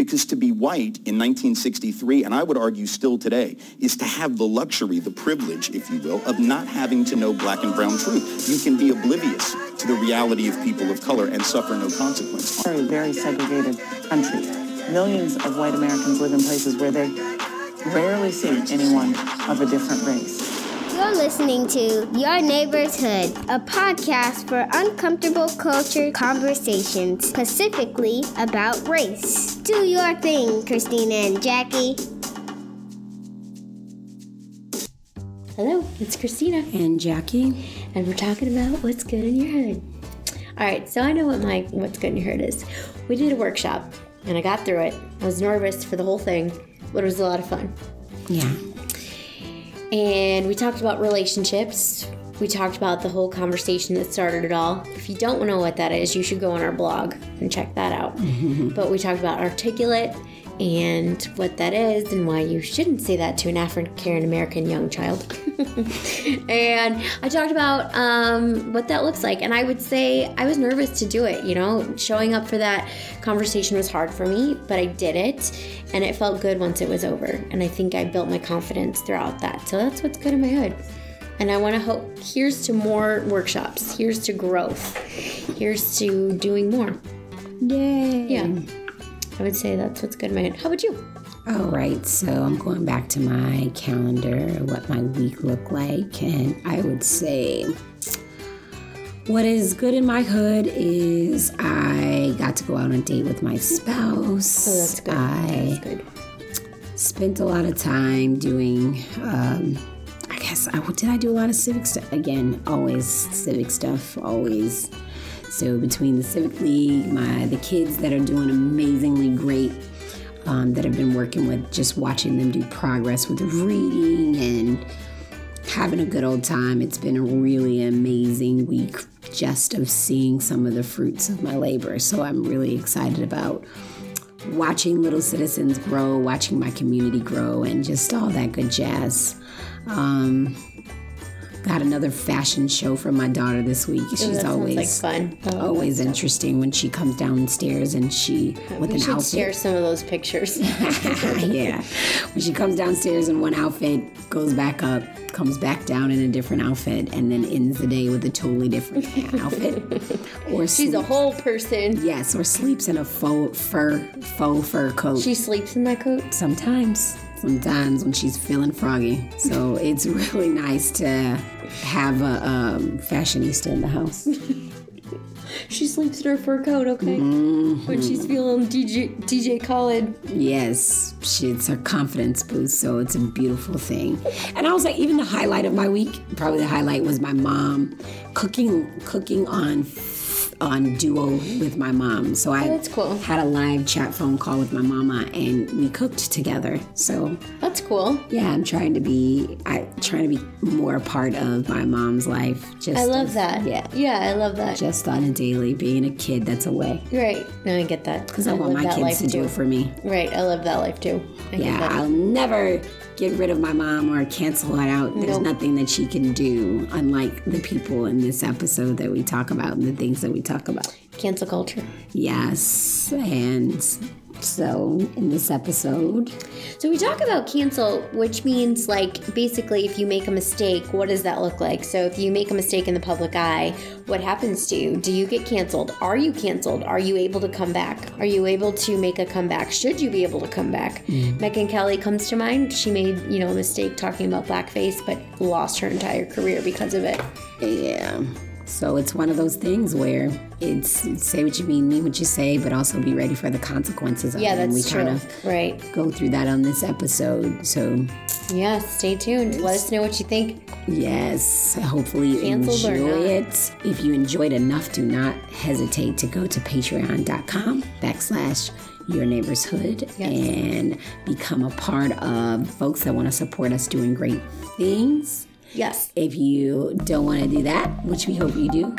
Because to be white in 1963, and I would argue still today, is to have the luxury, the privilege, if you will, of not having to know black and brown truth. You can be oblivious to the reality of people of color and suffer no consequence. Very, very segregated country. Millions of white Americans live in places where they rarely see anyone of a different race. You're listening to Your Neighbor's Hood, a podcast for uncomfortable culture conversations, specifically about race. Do your thing, Christina and Jackie. Hello, it's Christina. And Jackie. And we're talking about what's good in your hood. All right, so I know what my what's good in your hood is. We did a workshop and I got through it. I was nervous for the whole thing, but it was a lot of fun. Yeah. And we talked about relationships. We talked about the whole conversation that started it all. If you don't know what that is, you should go on our blog and check that out. but we talked about articulate and what that is and why you shouldn't say that to an African American young child. and I talked about um, what that looks like. And I would say I was nervous to do it. You know, showing up for that conversation was hard for me, but I did it. And it felt good once it was over. And I think I built my confidence throughout that. So that's what's good in my hood. And I want to hope here's to more workshops, here's to growth, here's to doing more. Yay. Yeah. I would say that's what's good in my head. How about you? All right, so I'm going back to my calendar, what my week looked like, and I would say what is good in my hood is I got to go out on a date with my spouse. Oh, that's good. I that's good. spent a lot of time doing. Um, I guess I did. I do a lot of civic stuff again. Always civic stuff. Always. So between the civic league, my the kids that are doing amazingly great um, that I've been working with, just watching them do progress with reading and having a good old time. It's been a really amazing week just of seeing some of the fruits of my labor. So I'm really excited about watching little citizens grow, watching my community grow, and just all that good jazz. Um, got another fashion show from my daughter this week. She's always like fun. Oh, always that stuff. interesting when she comes downstairs and she uh, with We an should outfit. share some of those pictures. yeah. When she comes downstairs in one outfit, goes back up, comes back down in a different outfit, and then ends the day with a totally different outfit. Or She's a whole person. Yes, or sleeps in a faux fur faux fur coat. She sleeps in that coat. sometimes. Sometimes when she's feeling froggy. So it's really nice to have a um, fashionista in the house. She sleeps in her fur coat, okay? Mm-hmm. When she's feeling DJ DJ Khaled. Yes, she, it's her confidence boost, so it's a beautiful thing. And I was like, even the highlight of my week, probably the highlight was my mom cooking, cooking on on Duo with my mom. So I Oh, that's cool. had a live chat phone call with my mama, and we cooked together. So That's cool. yeah, I'm trying to be, I trying to be more a part of my mom's life. Just I love as- that. Yeah, Yeah, I love that. just on a daily, being a kid that's away. Right. No, I get that. Because I, want my kids to do too. it for me. Right. I love that life too. I get Yeah, that. I'll never get rid of my mom or cancel it out. There's Nope. nothing that she can do, unlike the people in this episode that we talk about and the things that we talk about. Cancel culture. Yes, and so in this episode, So we talk about cancel, which means like basically if you make a mistake, what does that look like? So if you make a mistake in the public eye, what happens to you? Do you get canceled? Are you canceled? Are you able to come back? Are you able to make a comeback? Should you be able to come back? Mm-hmm. Megyn Kelly comes to mind. She made, you know, a mistake talking about blackface, but lost her entire career because of it. yeah. So it's one of those things where it's say what you mean, mean what you say, but also be ready for the consequences of Yeah, it. and we that's true. kind of Right. go through that on this episode. So Yeah, stay tuned. Let us know what you think. Yes, hopefully you Canceled enjoy it. If you enjoyed enough, do not hesitate to go to patreon.com backslash your neighbor's hood and become a part of folks that want to support us doing great things. Yes. If you don't want to do that, which we hope you do,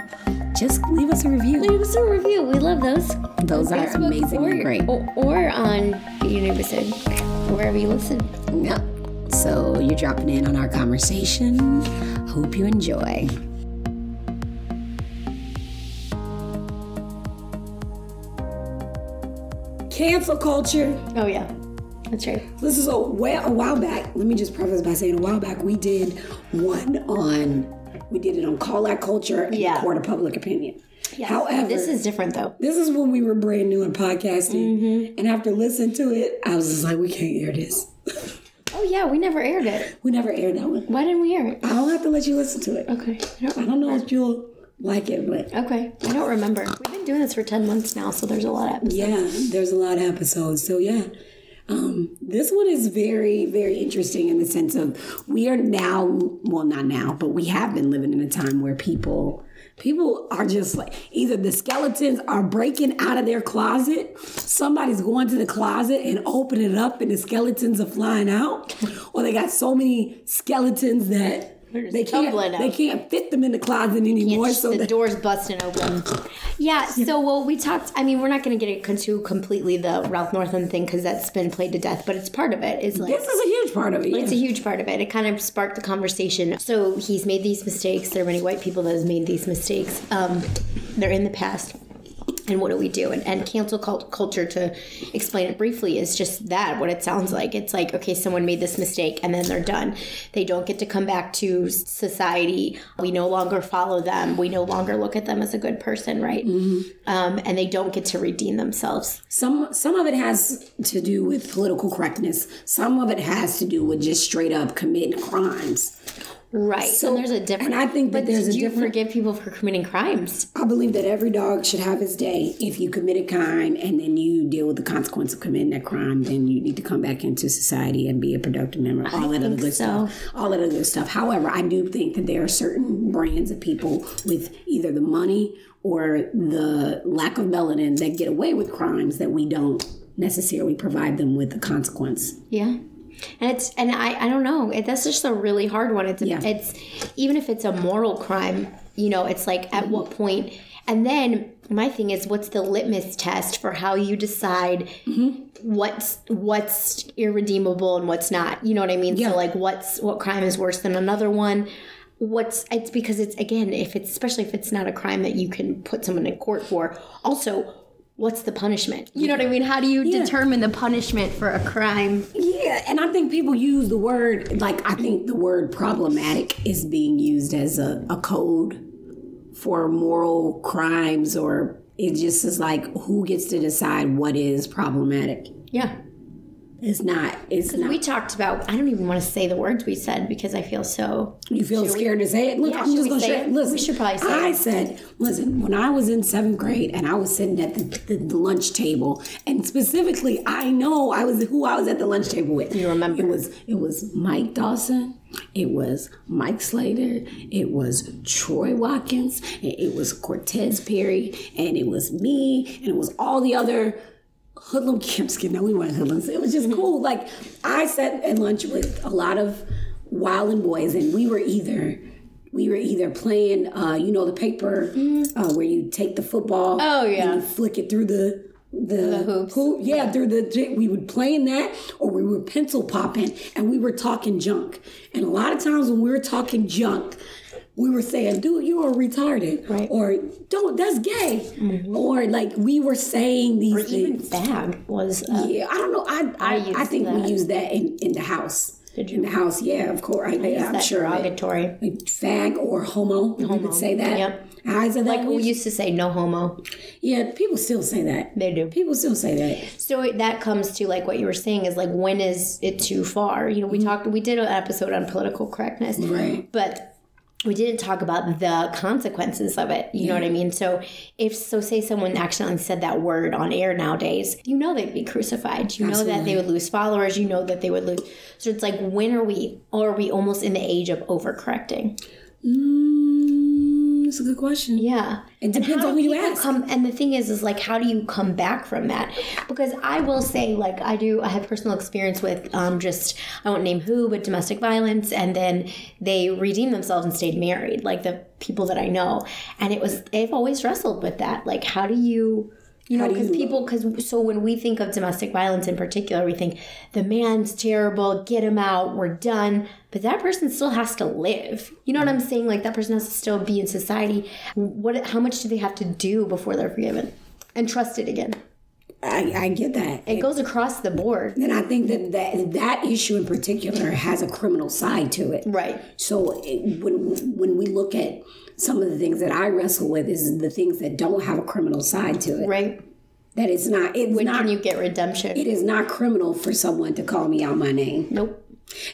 just leave us a review. Leave us a review. We love those. Those are Facebook amazingly or, great. Or, or on your neighbor's wherever you listen. Yep. So you're dropping in on our conversation. Hope you enjoy. cancel culture. Oh yeah, that's right. This is a while, a while back. Let me just preface by saying a while back we did one on we did it on call out culture and Yeah. court of public opinion. However, This is different though. this is when we were brand new in podcasting, Mm-hmm. and after listening to it, I was just like, we can't air this. Oh yeah, we never aired it. We never aired that one. Why didn't we air it? I'll have to let you listen to it. Okay. I don't, I don't know if you'll like it, but okay. I don't remember. We've been doing this for ten months now, so there's a lot of episodes. yeah, there's a lot of episodes. So yeah. Um, this one is very, very interesting in the sense of we are now, well, not now, but we have been living in a time where people, people are just like either the skeletons are breaking out of their closet, somebody's going to the closet and opening it up, and the skeletons are flying out, or they got so many skeletons that they can't, they can't fit them in the closet anymore. So the that, door's busting open. Yeah. So well, we talked. I mean, we're not going to get into completely the Ralph Northam thing because that's been played to death, but it's part of it. Is like this is a huge part of it. It's a huge part of it. It kind of sparked the conversation. So he's made these mistakes. There are many white people that have made these mistakes. Um, they're in the past. And what do we do? And, and cancel cult- culture, to explain it briefly, is just that what it sounds like. It's like, okay, someone made this mistake and then they're done. They don't get to come back to society. We no longer follow them. We no longer look at them as a good person, right? Um, and they don't get to redeem themselves. Some some of it has to do with political correctness. Some of it has to do with just straight up committing crimes. Right. So and there's a difference. and I think that but there's a do you different- forgive people for committing crimes? I believe that every dog should have his day. If you commit a crime and then you deal with the consequence of committing that crime, then you need to come back into society and be a productive member. All that other good so. stuff. All that other good stuff. However, I do think that there are certain brands of people with either the money or the lack of melanin that get away with crimes that we don't necessarily provide them with the consequence. Yeah. And it's and I I don't know. It, that's just a really hard one. It's Yeah. it's even if it's a moral crime, you know, it's like at what point and then my thing is what's the litmus test for how you decide mm-hmm. what's what's irredeemable and what's not. You know what I mean? Yeah. So like what's what crime is worse than another one? What's it's because it's again, if it's especially if it's not a crime that you can put someone in court for. Also, what's the punishment? You know what I mean? How do you determine the punishment for a crime? Yeah, and I think people use the word like I think the word problematic is being used as a, a code for moral crimes or it just is like who gets to decide what is problematic. Yeah. It's not. It's not. We talked about. I don't even want to say the words we said because I feel so. you feel scared to say it. Look, Yeah, I'm just gonna say share. it? Listen, We should probably say I it. said, listen, when I was in seventh grade and I was sitting at the, the, the lunch table, and specifically, I know I was who I was at the lunch table with. You remember. It was it was Mike Dawson. It was Mike Slater. It was Troy Watkins. It was Cortez Perry, and it was me, and it was all the other hoodlum camps. No, we weren't hoodlums. It was just cool. Like I sat at lunch with a lot of wildin' boys, and we were either we were either playing, uh, you know, the paper uh, where you take the football, Oh, yeah. and you flick it through the. The, hoops. hoop- yeah, through the we would play in that, or we were pencil popping, and we were talking junk. And a lot of times when we were talking junk, we were saying, "Dude, you are retarded," Right. or "Don't, that's gay," or like we were saying these Or things. even bag was. Uh, Yeah, I don't know. I I, used I, think that. we use that in, in the house. Did you? In the house, yeah, of course. I, I'm that sure. Derogatory. like fag or homo, we would say that. Yep. I said that. Like we used to say, no homo. yeah, people still say that. They do. People still say that. So that comes to like what you were saying is like when is it too far? You know, we talked, we did an episode on political correctness, Right. But we didn't talk about the consequences of it. You know what I mean? So if so, say someone accidentally said that word on air nowadays, you know they'd be crucified. You know that they would lose followers. You know that they would lose. So it's like when are we? Are we almost in the age of overcorrecting? Mm, that's a good question. Yeah. It depends on who you ask. Come, and the thing is, is like, how do you come back from that? Because I will say, like, I do, I have personal experience with um, just, I won't name who, but domestic violence. And then they redeemed themselves and stayed married, like the people that I know. And it was, they've always wrestled with that. Like, how do you, you know, because people, because so when we think of domestic violence in particular, we think the man's terrible, get him out, we're done. But that person still has to live. You know what I'm saying? Like that person has to still be in society. What? How much do they have to do before they're forgiven and trusted again? I, I get that. It goes across the board. And I think that, that that issue in particular has a criminal side to it. Right. So it, when when we look at some of the things that I wrestle with is the things that don't have a criminal side to it. Right. That it's not. It's When not. can you get redemption? it is not criminal for someone to call me out my name nope.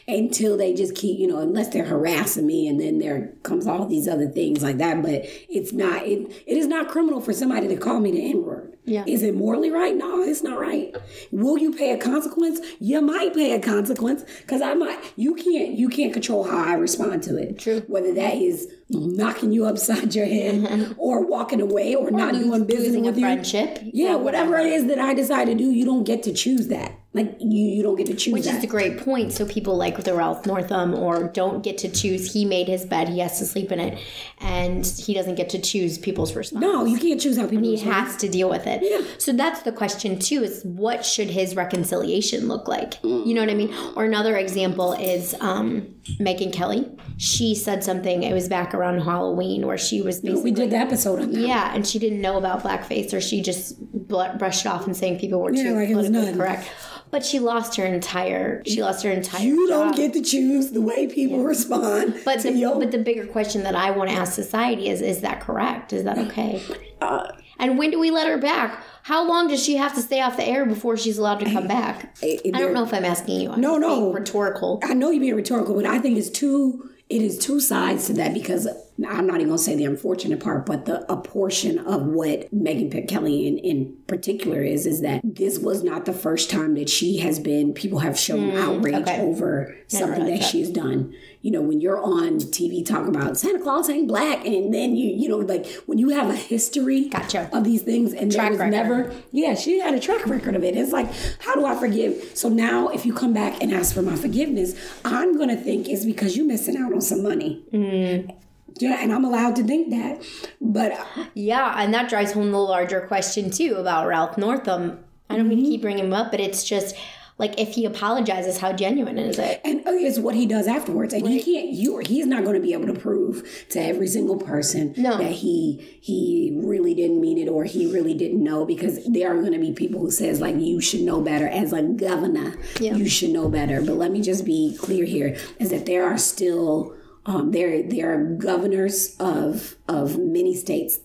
Until they just keep, you know, unless they're harassing me, and then there comes all these other things like that. But it's not. It it is not criminal for somebody to call me the N word. Yeah. Is it morally right? No, it's not right. Will you pay a consequence? You might pay a consequence because I might. You can't. You can't control how I respond to it. True. Whether that is knocking you upside your head or walking away or, not lose- doing business with you. friendship, Yeah, or whatever it is that I decide to do, you don't get to choose that. Like you, you don't get to choose Which that. is a great point. So people like the Ralph Northam or don't get to choose. He made his bed. He has to sleep in it, and he doesn't get to choose people's response. no, you can't choose how people. He respond. has to deal with it. yeah. So that's the question too: is what should his reconciliation look like? You know what I mean? Or another example is um, Megyn Kelly. She said something. It was back around Halloween where she was basically we did the episode on that. Yeah, and she didn't know about blackface, or she just brushed it off and saying people were Yeah, too like politically correct. But she lost her entire. She lost her entire. You don't get to choose the way people respond. But the, your, but the bigger question that I want to ask society is: Is that correct? Is that okay? Uh, and when do we let her back? How long does she have to stay off the air before she's allowed to come back? I don't know if I'm asking you. I'm No, no. being rhetorical. I know you're being rhetorical, but I think it's two. It is two sides to that because I'm not even gonna say the unfortunate part, but the a portion of what Megyn Pitt Kelly in, in particular is is that this was not the first time that she has been. People have shown outrage Mm, okay. over something that, she's done. You know, when you're on TV talking about Santa Claus ain't black, and then you you know like when you have a history Gotcha. of these things, and Track there was record. never yeah, she had a track record of it. It's like, how do I forgive? So now, if you come back and ask for my forgiveness, I'm gonna think it's because you're missing out on some money. Mm. Yeah, and I'm allowed to think that, but uh, Yeah, and that drives home the larger question too about Ralph Northam. I don't mean to keep mm-hmm. bringing him up, but it's just like if he apologizes, how genuine is it? and oh, it's what he does afterwards, and he can't. You, he's not going to be able to prove to every single person No. that he he really didn't mean it or he really didn't know, because there are going to be people who says like you should know better as a governor. You should know better. But let me just be clear here: is that there are still um, there there are governors of of many states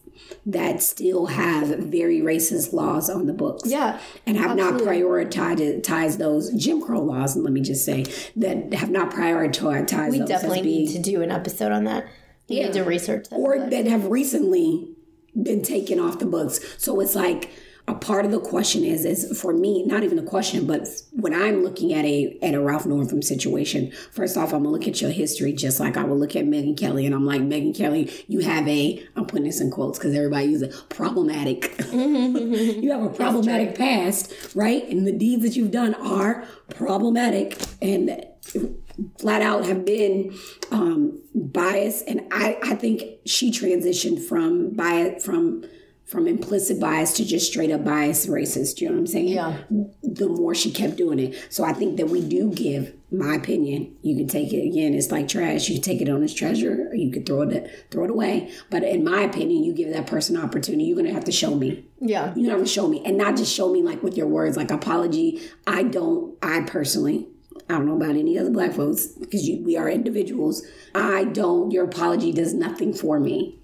that still have very racist laws on the books. Yeah, And have absolutely. not prioritized those Jim Crow laws, and let me just say that have not prioritized We those definitely being, need to do an episode on that. We need to research that. or that have recently been taken off the books. So it's like a part of the question is is for me not even a question, but when I'm looking at a at a Ralph Northam situation, first off, I'm gonna look at your history just like I would look at Megyn Kelly, and I'm like Megyn Kelly, you have a I'm putting this in quotes because everybody uses problematic. you have a problematic past, right? And the deeds that you've done are problematic and flat out have been um, biased. And I, I think she transitioned from bias from from implicit bias to just straight up bias racist. You know what I'm saying? Yeah. The more she kept doing it. So I think that we do give my opinion. You can take it again, it's like trash. You can take it on as treasure or you could throw it throw it away. But in my opinion, you give that person opportunity. You're gonna have to show me. yeah, You never show me, and not just show me like with your words, like apology. I don't. I personally, I don't know about any other black folks because we are individuals. I don't. Your apology does nothing for me.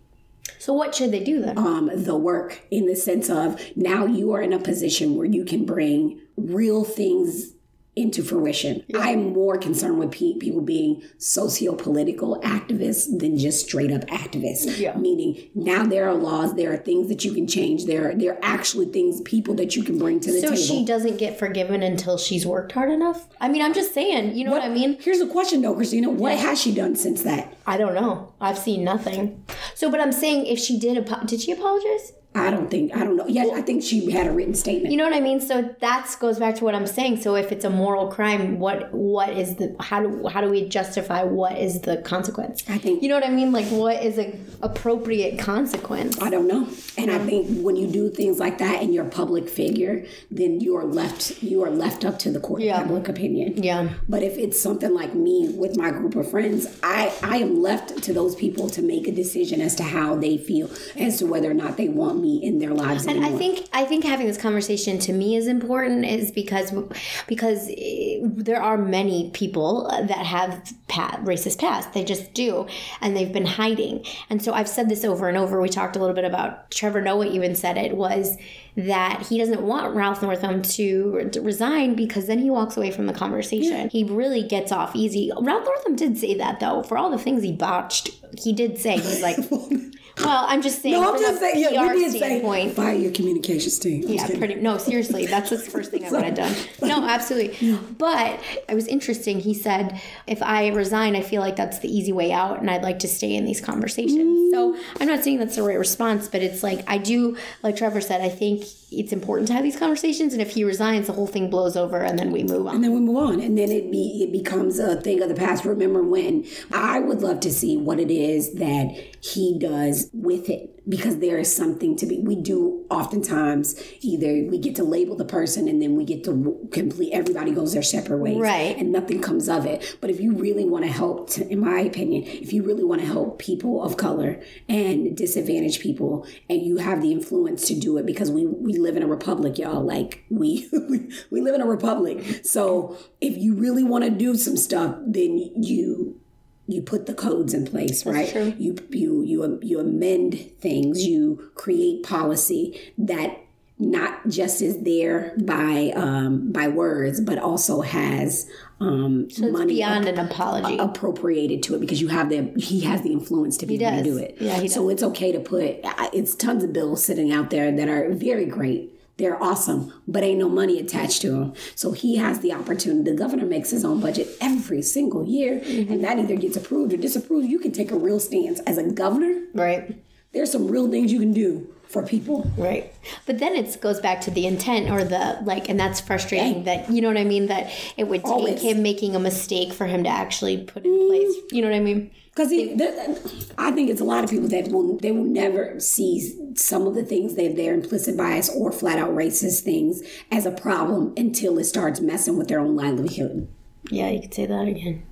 So what should they do then? Um, the work in the sense of now you are in a position where you can bring real things into fruition. I'm more concerned with pe- people being socio-political activists than just straight up activists. Yeah. Meaning now there are laws, there are things that you can change. There, there are actually things, people that you can bring to the so table. So she doesn't get forgiven until she's worked hard enough. I mean, I'm just saying. You know what, I mean? Here's a question though, Christina. What has she done since that? I don't know. I've seen nothing. So, but I'm saying if she did, apo- did she apologize? I don't think I don't know. Yeah, I think she had a written statement. You know what I mean? So that goes back to what I'm saying. So if it's a moral crime, what what is the how do how do we justify what is the consequence? I think- you know what I mean. Like what is a appropriate consequence? I don't know. And I think when you do things like that and you're a public figure, then you are left you are left up to the court Yeah. public opinion. Yeah. But if it's something like me with my group of friends, I I am left to those people to make a decision as to how they feel as to whether or not they want me in their lives And anymore. I think I think having this conversation to me is important is because because eh, there are many people that have racist past. They just do, and they've been hiding. And so I've said this over and over. We talked a little bit about Trevor Noah even said it was that he doesn't want Ralph Northam to, to resign because then he walks away from the conversation. He really gets off easy. Ralph Northam did say that though. For all the things he botched, he did say he's like. Well, I'm just saying. no, I'm just saying. Yeah, PR we did say standpoint, fire your communications team. I'm yeah, pretty. No, seriously, that's the first thing I would have done. No, absolutely. But it was interesting. He said, if I resign, I feel like that's the easy way out, and I'd like to stay in these conversations. Mm. So I'm not saying that's the right response, but it's like I do, like Trevor said, I think it's important to have these conversations, and if he resigns, the whole thing blows over, and then we move on. and then we move on and then it be it becomes a thing of the past remember when i would love to see what it is that he does with it because there is something to be we do oftentimes either we get to label the person and then we get to complete everybody goes their separate ways. Right. and nothing comes of it. But if you really want to help to, in my opinion if you really want to help people of color and disadvantaged people and you have the influence to do it because we we live in a republic y'all like we we, we live in a republic. So if you really want to do some stuff then you you put the codes in place right you you you you amend things you create policy that not just is there by um, by words, but also has um, So money beyond an apology. appropriated to it because you have the he has the influence to be able to do it. Yeah, he so it's okay to put it's tons of bills sitting out there that are very great. They're awesome, but ain't no money attached to them. So he has the opportunity. The governor makes his own budget every single year, Mm-hmm. and that either gets approved or disapproved. You can take a real stance as a governor. right. There's some real things you can do for people. Right. But then it goes back to the intent or the like, and that's frustrating that, you know what I mean? That it would take Always. him making a mistake for him to actually put in place. You know what I mean? Because I think it's a lot of people that will they will never see some of the things that their implicit bias or flat out racist things as a problem until it starts messing with their own livelihood. Yeah, you could say that again.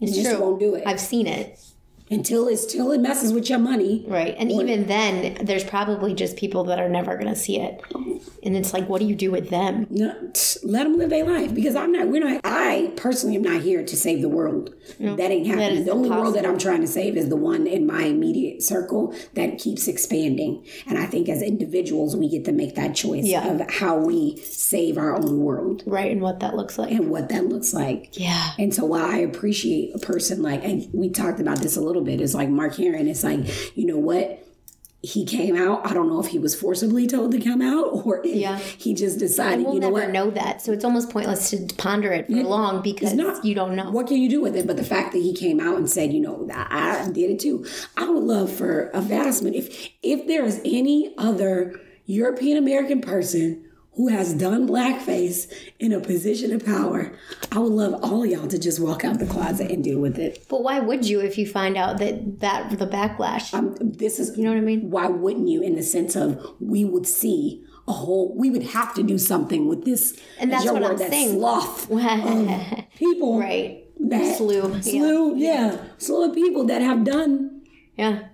It's You just won't do it. I've seen it. Until it's till it messes with your money. Right. And even then, there's probably just people that are never going to see it. And it's like, what do you do with them? No, let them live their life because I'm not. We're not. I personally am not here to save the world. that ain't happening. is the only world that. I'm trying to save is the one in my immediate circle that keeps expanding. And I think as individuals, we get to make that choice Yeah. of how we save our own world Right. And what that looks like. and what that looks like. Yeah. And so while I appreciate a person like, and we talked about this a little bit, it's like Mark Herring, it's like, you know what? He came out. I don't know if he was forcibly told to come out or if Yeah. he just decided, We'll you know never what? know that. So it's almost pointless to ponder it for long because not. you don't know. What can you do with it? But the fact that he came out and said, you know, I, I did it too. I would love for a vastment if if there is any other European American person who has done blackface in a position of power, I would love all of y'all to just walk out the closet and deal with it. But why would you if you find out that that the backlash? Um, this is you know what I mean? why wouldn't you in the sense of we would see a whole we would have to do something with this And that's what word, I'm that saying. sloth people right. that Slew. Yeah. slew yeah slew of people that have done Yeah.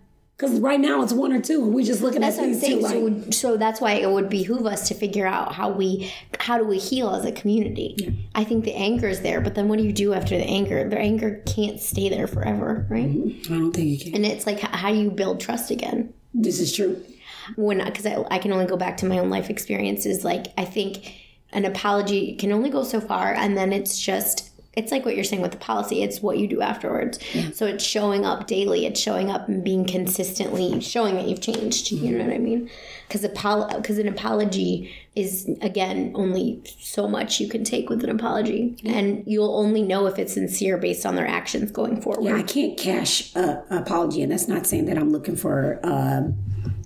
Because right now it's one or two and we're just looking That's at what I'm these two like So, so that's why it would behoove us to figure out how we, how do we heal as a community? I think the anger is there, but then what do you do after the anger? The anger can't stay there forever, right? Mm-hmm. I don't think you can And it's like, how do you build trust again? this is true when because I, I can only go back to my own life experiences like i think an apology can only go so far and then it's just it's like what you're saying with the policy it's what you do afterwards. So it's showing up daily it's showing up and being consistently showing that you've changed you know what i mean? Because because an apology is again only so much you can take with an apology. And you'll only know if it's sincere based on their actions going forward. Yeah i can't cash a, a apology and that's not saying that i'm looking for um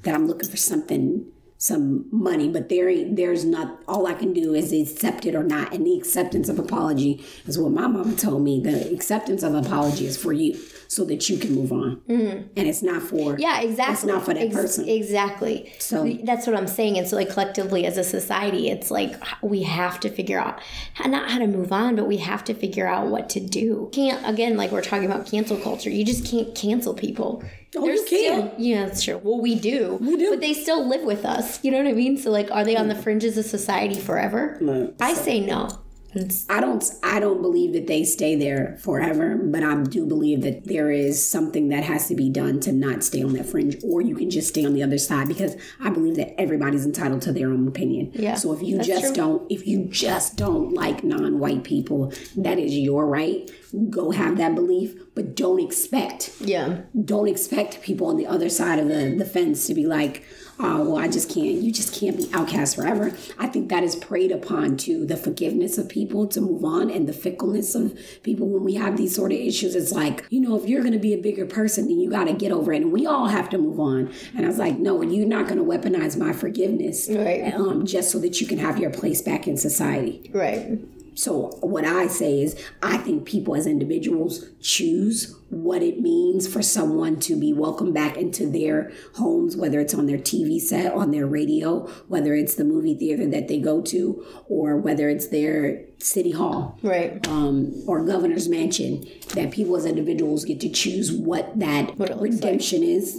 that i'm looking for something some money but there ain't there's not all i can do is accept it or not. And the acceptance of apology is what my mama told me. The acceptance of apology is for you so that you can move on and it's not for Mm-hmm. Yeah, exactly. it's not for that Ex- person Exactly. So- that's what I'm saying. And so, like collectively as a society, it's like we have to figure out how- not how to move on, but we have to figure out what to do. Can't again, like we're talking about cancel culture. You just can't cancel people. Oh, They're you can. still- yeah, that's true. Well, we do. We do. But they still live with us. You know what I mean? So, like, are they on the fringes of society forever? No. I say no. I don't I don't believe that they stay there forever, but I do believe that there is something that has to be done to not stay on that fringe or you can just stay on the other side because I believe that everybody's entitled to their own opinion. Yeah, So if you just true. don't if you just don't like non-white people, that is your right. Go have that belief, but don't expect yeah. don't expect people on the other side of the, the fence to be like, oh, well, I just can't, you just can't be outcast forever. I think that is preyed upon to the forgiveness of people to move on and the fickleness of people when we have these sort of issues. It's like, you know, if you're going to be a bigger person, then you got to get over it. And we all have to move on. And I was like, no, you're not going to weaponize my forgiveness Right. um, just so that you can have your place back in society. Right. So what I say is I think people as individuals choose what it means for someone to be welcomed back into their homes, whether it's on their TV set, on their radio, whether it's the movie theater that they go to, or whether it's their city hall Right. um, or governor's mansion. That people as individuals get to choose what that looks redemption is.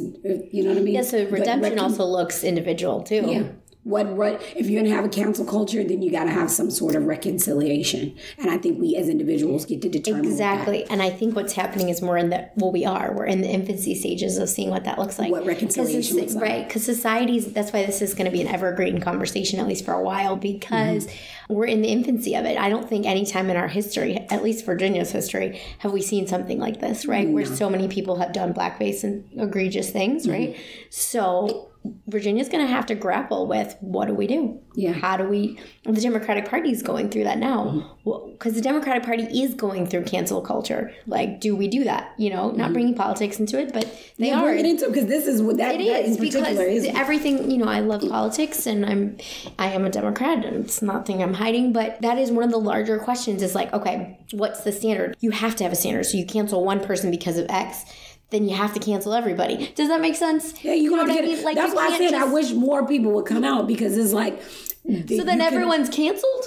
You know what I mean? Yeah, so But redemption also looks individual, too. yeah. What what if you're gonna have a cancel culture, then you gotta have some sort of reconciliation. And I think we as individuals get to determine Exactly. And I think what's happening is more in the, well, we are, we're in the infancy stages of seeing what that looks like. What reconciliation looks like. Right. Because societies, that's why this is going to be an evergreen conversation, at least for a while, because Mm-hmm. we're in the infancy of it. I don't think any time in our history, at least Virginia's history, have we seen something like this, right? Where so many people have done blackface and egregious things, Mm-hmm. right? So Virginia's going to have to grapple with what do we do? Yeah. How do we? The Democratic Party is going through that now. Mm-hmm. Because the Democratic Party is going through cancel culture. Like, do we do that? You know, not mm-hmm. bringing politics into it, but they Yeah, are. bring it into because this is what that, It that in because particular is. everything you know. I love politics, and I'm I am a Democrat, and it's nothing I'm hiding. But that is one of the larger questions. Is like, okay, what's the standard? You have to have a standard. So you cancel one person because of X, then you have to cancel everybody. Does that make sense? yeah, you're know gonna what get I it. mean? Like, That's why I said I wish more people would come out because it's like. So then everyone's canceled.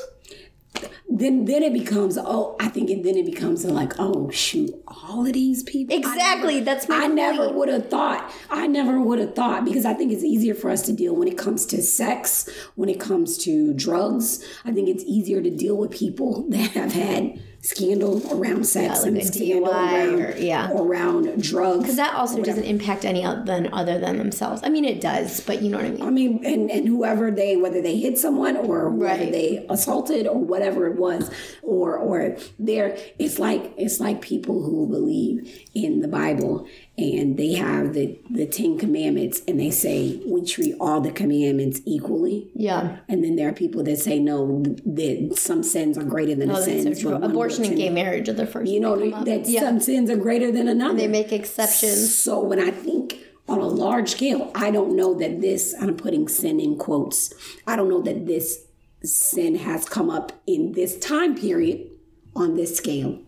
then then it becomes oh I think and then it becomes like oh shoot all of these people Exactly, never- that's my I never would have thought I never would have thought because I think it's easier for us to deal when it comes to sex when it comes to drugs I think it's easier to deal with people that have had scandal around sex like and scandal around or- yeah. around drugs Because that also doesn't impact any other than other than themselves. I mean, it does, but you know what I mean. I mean, and, and whoever they, whether they hit someone or whether Right. they assaulted or whatever it was, or or they're, it's like it's like people who believe in the Bible and they have the the Ten Commandments and they say we treat all the commandments equally. Yeah. And then there are people that say no, that some sins are greater than Oh, the that's sins. so true. Abortion and sin- gay marriage are the first. You know that come up. that yeah. some sins are greater than another. they make exceptions. So when I think on a large scale, I don't know that this, I'm putting sin in quotes, I don't know that this sin has come up in this time period on this scale.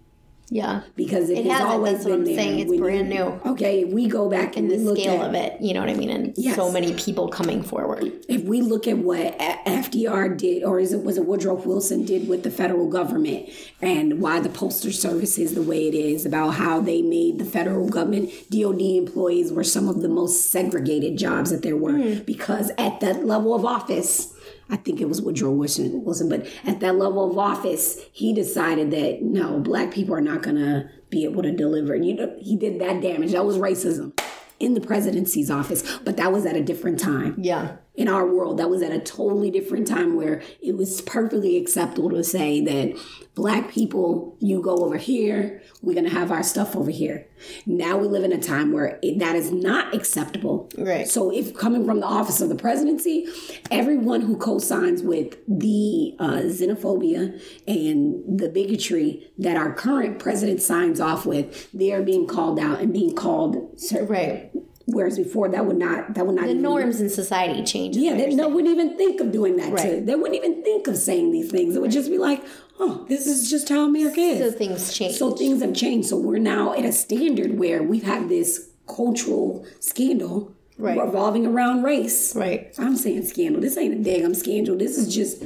Yeah. Because it, It has always that's what been I'm there. saying, it's When brand new. Okay, we go back and The look scale at of it, you know what I mean, and Yes. so many people coming forward. if we look at what FDR did, or is it was it Woodrow Wilson did with the federal government, and why the postal service is the way it is, about how they made the federal government DoD employees were some of the most segregated jobs that there were, Hmm. because at that level of office. I think it was Woodrow Wilson, but at that level of office, he decided that no, black people are not gonna be able to deliver. You know, he did that damage. That was racism in the presidency's office, but that was at a different time Yeah. In our world that was at a totally different time where it was perfectly acceptable to say that black people you go over here we're going to have our stuff over here now we live in a time where it, that is not acceptable Right. so if coming from the office of the presidency everyone who co-signs with the uh, xenophobia and the bigotry that our current president signs off with they are being called out and being called Right. Whereas before that would not that would not The even norms in society change. yeah, they, saying. wouldn't even think of doing that. To, Right. they wouldn't even think of saying these things. It would just be like, oh, this is just how America is. So things change. So things have changed. So we're now at a standard where we've had this cultural scandal Right. revolving around race. Right. I'm saying scandal. This ain't a daggum scandal. This is just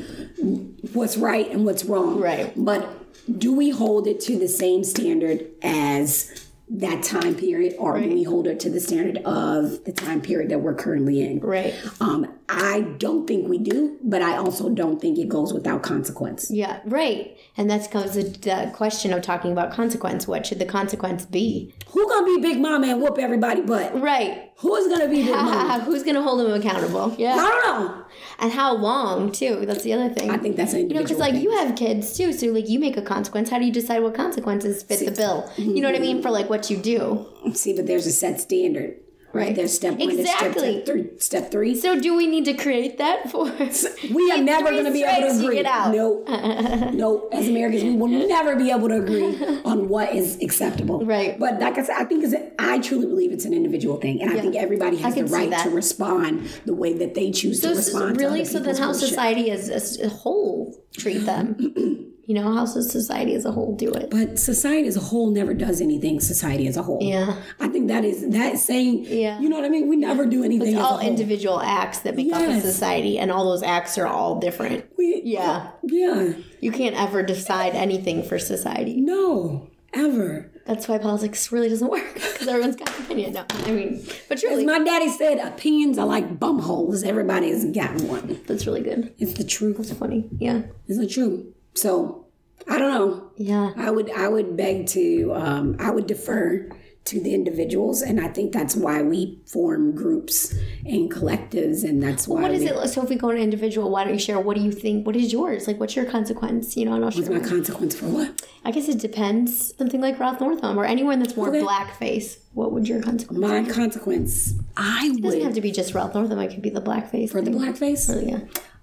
what's right and what's wrong. Right. But do we hold it to the same standard as that time period or do we hold her to the standard of the time period that we're currently in? Right. Um, I don't think we do, but I also don't think it goes without consequence. Yeah, right. And that's comes the, the question of talking about consequence. What should the consequence be? Who gonna be Big Mama and whoop everybody butt? Right. Who's gonna be Big Mama? Who's to hold them accountable? Yeah. I don't know. And how long, too? That's the other thing. I think that's an You know, because like thing. you have kids too, so like you make a consequence. How do you decide what consequences fit the bill? You know what I mm-hmm. mean for like what you do. See, but there's a set standard, right? There's step one, Exactly. step three. Step three. So do we need to create that for? We are never going to be able to agree. No, no. As Americans, we will never be able to agree on what is acceptable. Right. But like I said, I think it's. A, I truly believe it's an individual thing, and I think everybody has the right to respond the way that they choose So to respond. really, to so then how bullshit. society as a whole treat them? you know, how does society as a whole do it? But society as a whole never does anything. Society as a whole. Yeah. I think that is that saying. Yeah. You know what I mean? We never do anything. It's as all a whole. individual acts that make up a society, and all those acts are all different. We, Yeah. Yeah. You can't ever decide anything for society. No. Ever. That's why politics really doesn't work because everyone's got an opinion. No, I mean, but As my daddy said, opinions are like bum holes. Everybody has got one. that's really good. It's the truth. It's funny. Yeah. It's the truth. So I don't know. Yeah. I would I would beg to um, I would defer to the individuals, and I think that's why we form groups and collectives, and that's why What is we, it? So if we go to individual, why don't you share? What do you think? What is yours? Like, what's your consequence? You know, and I'll What's my consequence for what? I guess it depends. Something like Ralph Northam or anyone that's more Okay. blackface. What would your consequence? My consequence. I would It doesn't have to be just Ralph Northam. It could be the blackface. for the blackface. Yeah.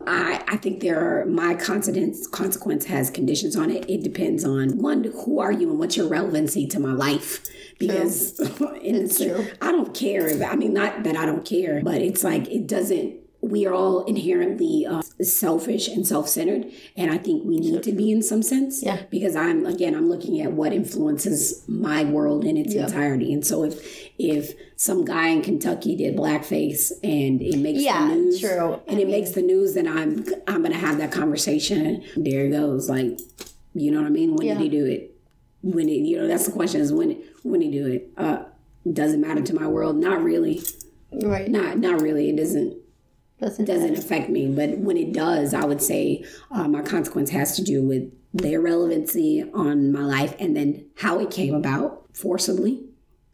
I, I think there are my consequence consequence has conditions on it. It depends on one, who are you and what's your relevancy to my life? Because it's, true. I don't care if I mean not that I don't care, but it's like it doesn't we are all inherently uh, selfish and self-centered and i think we need to be in some sense. Yeah. because i'm again i'm looking at what influences my world in its entirety. And so if if some guy in kentucky did blackface and it makes Yeah, the news true. and it makes the news then i'm i'm gonna have that conversation. There it goes like you know what i mean? When Yeah. did he do it? When it you know that's the question is when when he do it. Uh doesn't matter to my world? Not really. Right. not not really. It doesn't Doesn't doesn't affect me. But when it does, I would say uh, my consequence has to do with their relevancy on my life and then how it came about forcibly.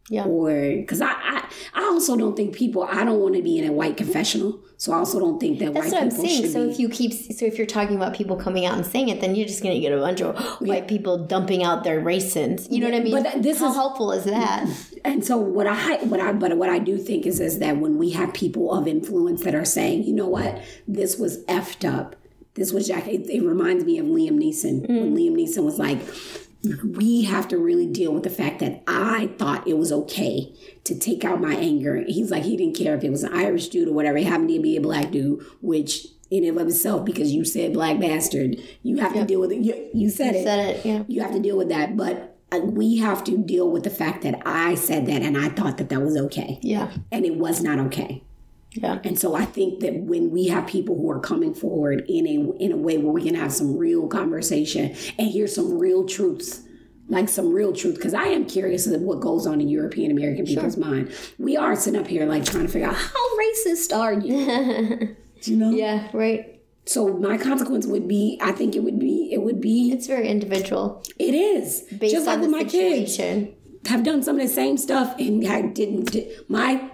Yeah. Or because I, I I also don't think people I don't want to be in a white confessional. So I also don't think that That's white what I'm people saying. So be. if you keep, so if you're talking about people coming out and saying it, then you're just going to get a bunch of white people dumping out their race sins. You know what I mean? but this How is- helpful is that? And so what I what I but what I do think is is that when we have people of influence that are saying, you know what, this was effed up. This was Jack. It, it reminds me of Liam Neeson when mm. Liam Neeson was like, we have to really deal with the fact that I thought it was okay to take out my anger. He's like he didn't care if it was an Irish dude or whatever. It happened to be a black dude, which in and of itself, because you said black bastard, you have to deal with it. You, you said it Said it, yeah. you have to deal with that. But we have to deal with the fact that I said that and I thought that that was okay. Yeah. And it was not okay. Yeah. And so I think that when we have people who are coming forward in a in a way where we can have some real conversation and hear some real truths, like some real truth, because I am curious of what goes on in European American people's mind. We are sitting up here like trying to figure out how racist are you? Do you know? Yeah. Right. So my consequence would be, I think it would be, it would be, It's very individual it is based just like with my kids. situation. have done some of the same stuff and I didn't di- my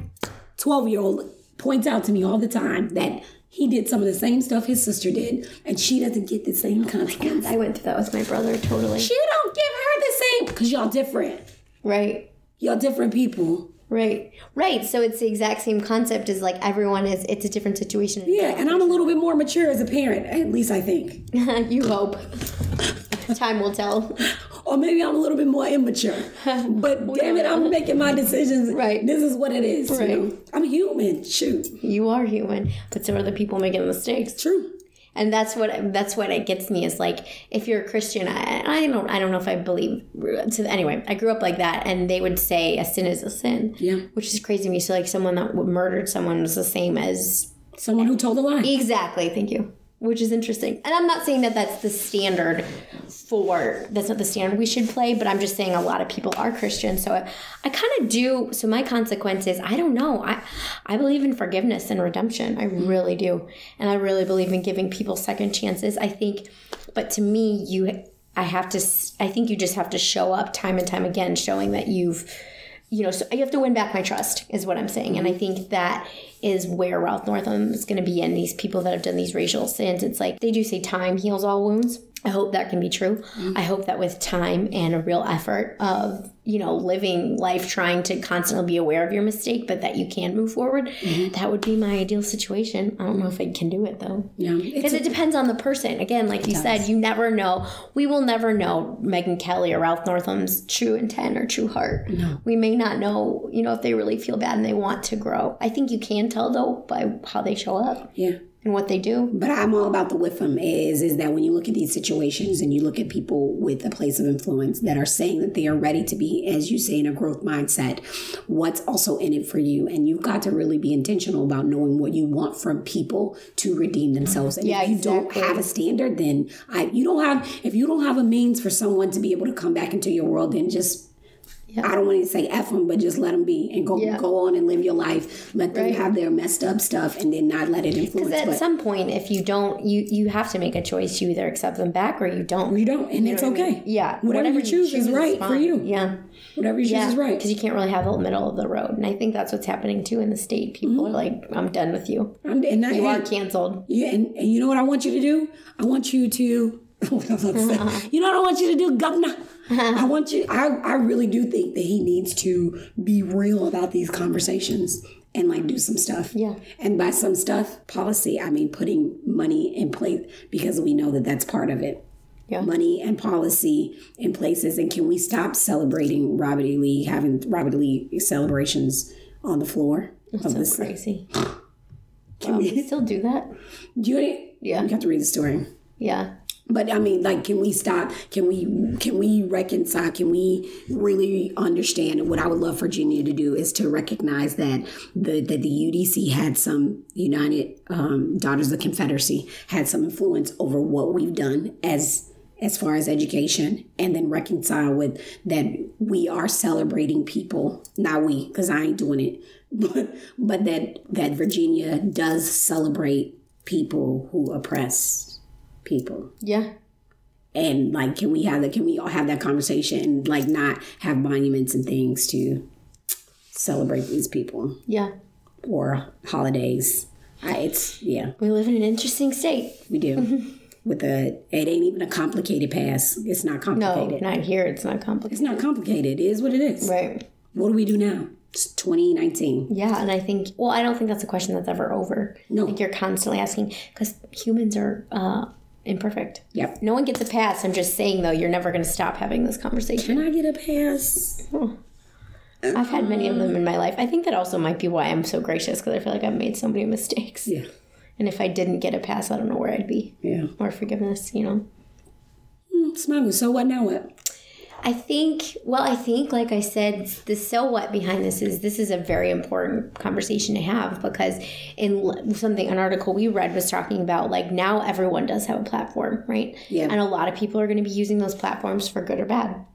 12 year old points out to me all the time that he did some of the same stuff his sister did and she doesn't get the same oh consequence I went through that with my brother. Totally. you don't give her the same because y'all different Right. y'all different people Right. Right. So it's the exact same concept as like everyone is. It's a different situation. yeah and i'm a little bit more mature as a parent at least i think you hope. Time will tell. or maybe i'm a little bit more immature but damn it i'm making my decisions Right. this is what it is you Right. know? i'm human shoot You are human, but so are the people making mistakes. true and that's what that's what it gets me is like if you're a christian i, I don't i don't know if i believe so anyway i grew up like that and they would say a sin is a sin Yeah. which is crazy to me. So like someone that murdered someone was the same as someone who told a lie. Exactly. Thank you which is interesting. And I'm not saying that that's the standard for that's not the standard we should play, but I'm just saying a lot of people are Christian. So I, I kind of do. So my consequence is I don't know. I I believe in forgiveness and redemption. I really do, and I really believe in giving people second chances. I think, but to me, you I have to. I think you just have to show up time and time again, showing that you've you know, so you have to win back my trust, is what I'm saying. And I mm-hmm. think that is where Ralph Northam is going to be in these people that have done these racial sins. It's like they do say time heals all wounds. I hope that can be true. I hope that with time and a real effort of, you know, living life trying to constantly be aware of your mistake, but that you can move forward, that would be my ideal situation. I don't know if I can do it though. Yeah, Because it depends on the person. Again, like you said, you never know. We will never know Megyn Kelly or Ralph Northam's true intent or true heart. No. We may not know, you know, if they really feel bad and they want to grow. I think you can tell though by how they show up yeah. And what they do. But I'm all about the with them is is that when you look at these situations and you look at people with a place of influence that are saying that they are ready to be, as you say, in a growth mindset, what's also in it for you? And you've got to really be intentional about knowing what you want from people to redeem themselves. And Yeah, if you don't have a standard, then I you don't have if you don't have a means for someone to be able to come back into your world, then just I don't want to say F them, but just let them be and go go on and live your life. Let them Right. have their messed up stuff and then not let it influence. Because at But some point, if you don't, you you have to make a choice. You either accept them back or you don't. you don't, and it's know what I okay. mean? Yeah, whatever, you choose, is right for you. Yeah, Whatever you choose yeah, is right. Because you can't really have the middle of the road, and I think that's what's happening too in the state. People Mm-hmm. are like, "I'm done with you. I'm, and I, You are canceled." Yeah, and, and you know what I want you to do? I want you to. What was I about to say? You know what I want you to do, Governor? I uh-huh. want you. I I really do think that he needs to be real about these conversations and like do some stuff. Yeah. And by some stuff, policy. I mean putting money in place because we know that that's part of it. Yeah. Money and policy in places, and can we stop celebrating Robert E. Lee having Robert E. Lee celebrations on the floor of So this? crazy. Can Wow, we- we still do that? Do you, Yeah. you have to read the story. Yeah. But I mean, like, can we stop? Can we can we reconcile? Can we really understand? And what I would love Virginia to do is to recognize that the that the UDC had some United um, Daughters of the Confederacy had some influence over what we've done as as far as education, and then reconcile with that we are celebrating people. Not we, because I ain't doing it, but but that that Virginia does celebrate people who oppress people Yeah. and like can we have that can we all have that conversation and like not have monuments and things to celebrate these people Yeah. or holidays I, it's yeah We live in an interesting state. we do with a it ain't even a complicated pass it's not complicated. No, not here. It's not complicated. it's not complicated it is what it is Right. what do we do now it's 2019 Yeah, and I think, well, I don't think that's a question that's ever over. No. Think you're constantly asking because humans are uh, imperfect. Yep. No one gets a pass. I'm just saying, though, you're never going to stop having this conversation. can i get a pass I've had many of them in my life. I think that also might be why I'm so gracious because I feel like I've made so many mistakes. yeah And if I didn't get a pass, I don't know where I'd be. yeah Or forgiveness, you know? Mm, Smuggle, so what now what I think, well, I think, like I said, the so what behind this is this is a very important conversation to have because in something, an article we read was talking about like now everyone does have a platform, right? Yeah. And a lot of people are going to be using those platforms for good or bad.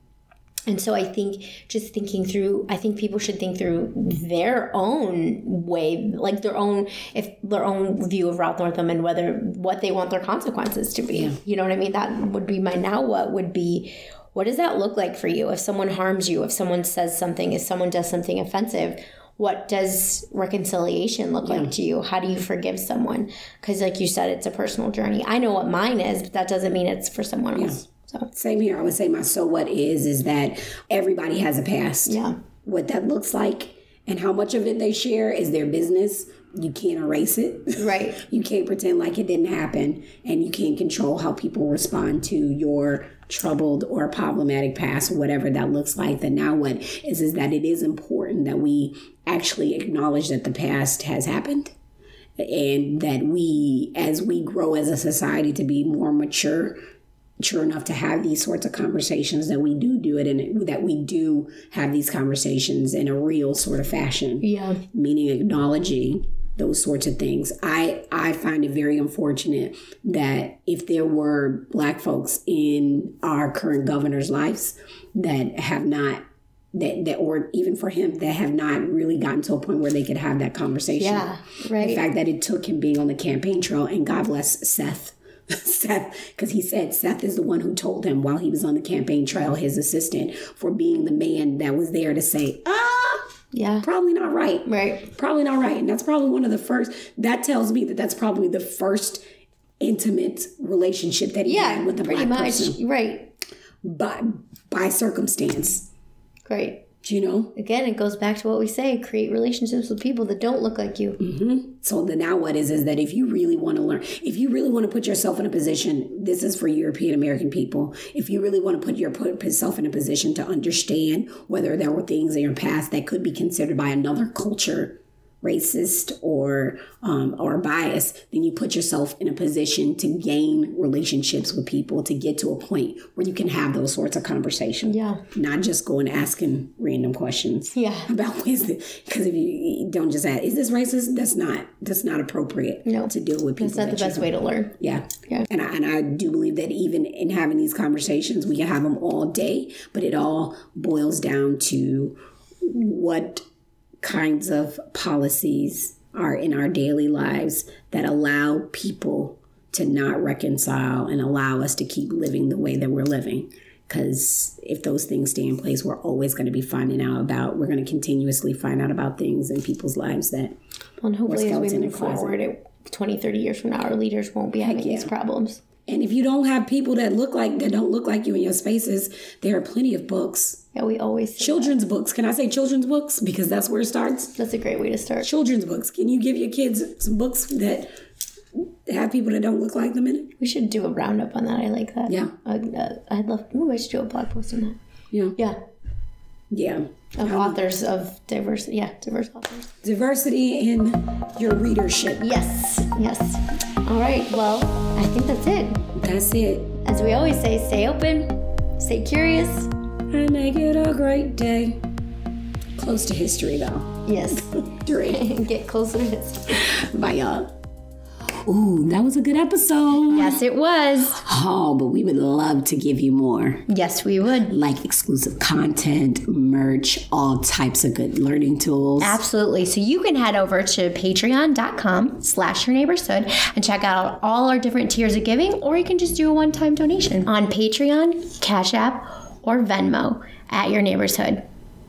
And so I think just thinking through, I think people should think through their own way, like their own, if their own view of Ralph Northam and whether what they want their consequences to be. You know what I mean? That would be my now. What would be? What does that look like for you? If someone harms you, if someone says something, if someone does something offensive, what does reconciliation look like to you? How do you forgive someone? Because, like you said, it's a personal journey. I know what mine is, but that doesn't mean it's for someone else. So, Same here. I would say my so what is is that everybody has a past. yeah. What that looks like and how much of it they share is their business. You can't erase it. Right. you can't pretend like it didn't happen and you can't control how people respond to your troubled or problematic past, whatever that looks like. The now what is is that it is important that we actually acknowledge that the past has happened and that we as we grow as a society to be more mature mature enough to have these sorts of conversations that we do do it and that we do have these conversations in a real sort of fashion Yeah. meaning acknowledging those sorts of things. I I find it very unfortunate that if there were black folks in our current governor's lives that have not that, that or even for him that have not really gotten to a point where they could have that conversation. Yeah, right. The fact that it took him being on the campaign trail and God bless Seth. Seth, because he said Seth is the one who told him while he was on the campaign trail, his assistant, for being the man that was there to say, ah, Yeah. probably not right. Right. Probably not right. And that's probably one of the first, that tells me that that's probably the first intimate relationship that he Yeah. had with a pretty black much. person Right. by, by circumstance, Great. You know? Again, it goes back to what we say: create relationships with people that don't look like you. Mm-hmm. So the now what is is that if you really want to learn, if you really want to put yourself in a position, this is for European American people. If you really want to put put yourself in a position to understand whether there were things in your past that could be considered by another culture racist or um, or biased, then you put yourself in a position to gain relationships with people to get to a point where you can have those sorts of conversations. Yeah. Not just going and asking random questions Yeah. about wisdom. Because if you, don't just ask, is this racist? That's not that's not appropriate No. to deal with people. That's not the that you best way to learn. yeah. Yeah. And I, and I do believe that even in having these conversations, we can have them all day, but it all boils down to what kinds of policies are in our daily lives that allow people to not reconcile and allow us to keep living the way that we're living. Because if those things stay in place, we're always going to be finding out about, we're going to continuously find out about things in people's lives that Well, and hopefully, as we move forward, it, 20, 30 years from now, our leaders won't be having these problems. And if you don't have people that look like that don't look like you in your spaces, there are plenty of books. Yeah, we always. Children's books. Can I say children's books? Because that's where it starts. That's a great way to start. Children's books. Can you give your kids some books that have people that don't look like them in it? We should do a roundup on that. I like that. Yeah. I'd, uh, I'd love. Ooh, I should do a blog post on that. Yeah. Yeah. Yeah. Of authors of diversity. Yeah, diverse authors. Diversity in your readership. Yes. Yes. All right. Well, I think that's it. That's it. As we always say, stay open, stay curious. And make it a great day. Close to history though. Yes. And get closer to history. Bye y'all. Ooh, that was a good episode. Yes, it was. Oh, but we would love to give you more. Yes, we would. like exclusive content, merch, all types of good learning tools. Absolutely. So you can head over to patreon.com slash your neighborhood and check out all our different tiers of giving, or you can just do a one-time donation on Patreon, Cash App, or Venmo at your neighborhood.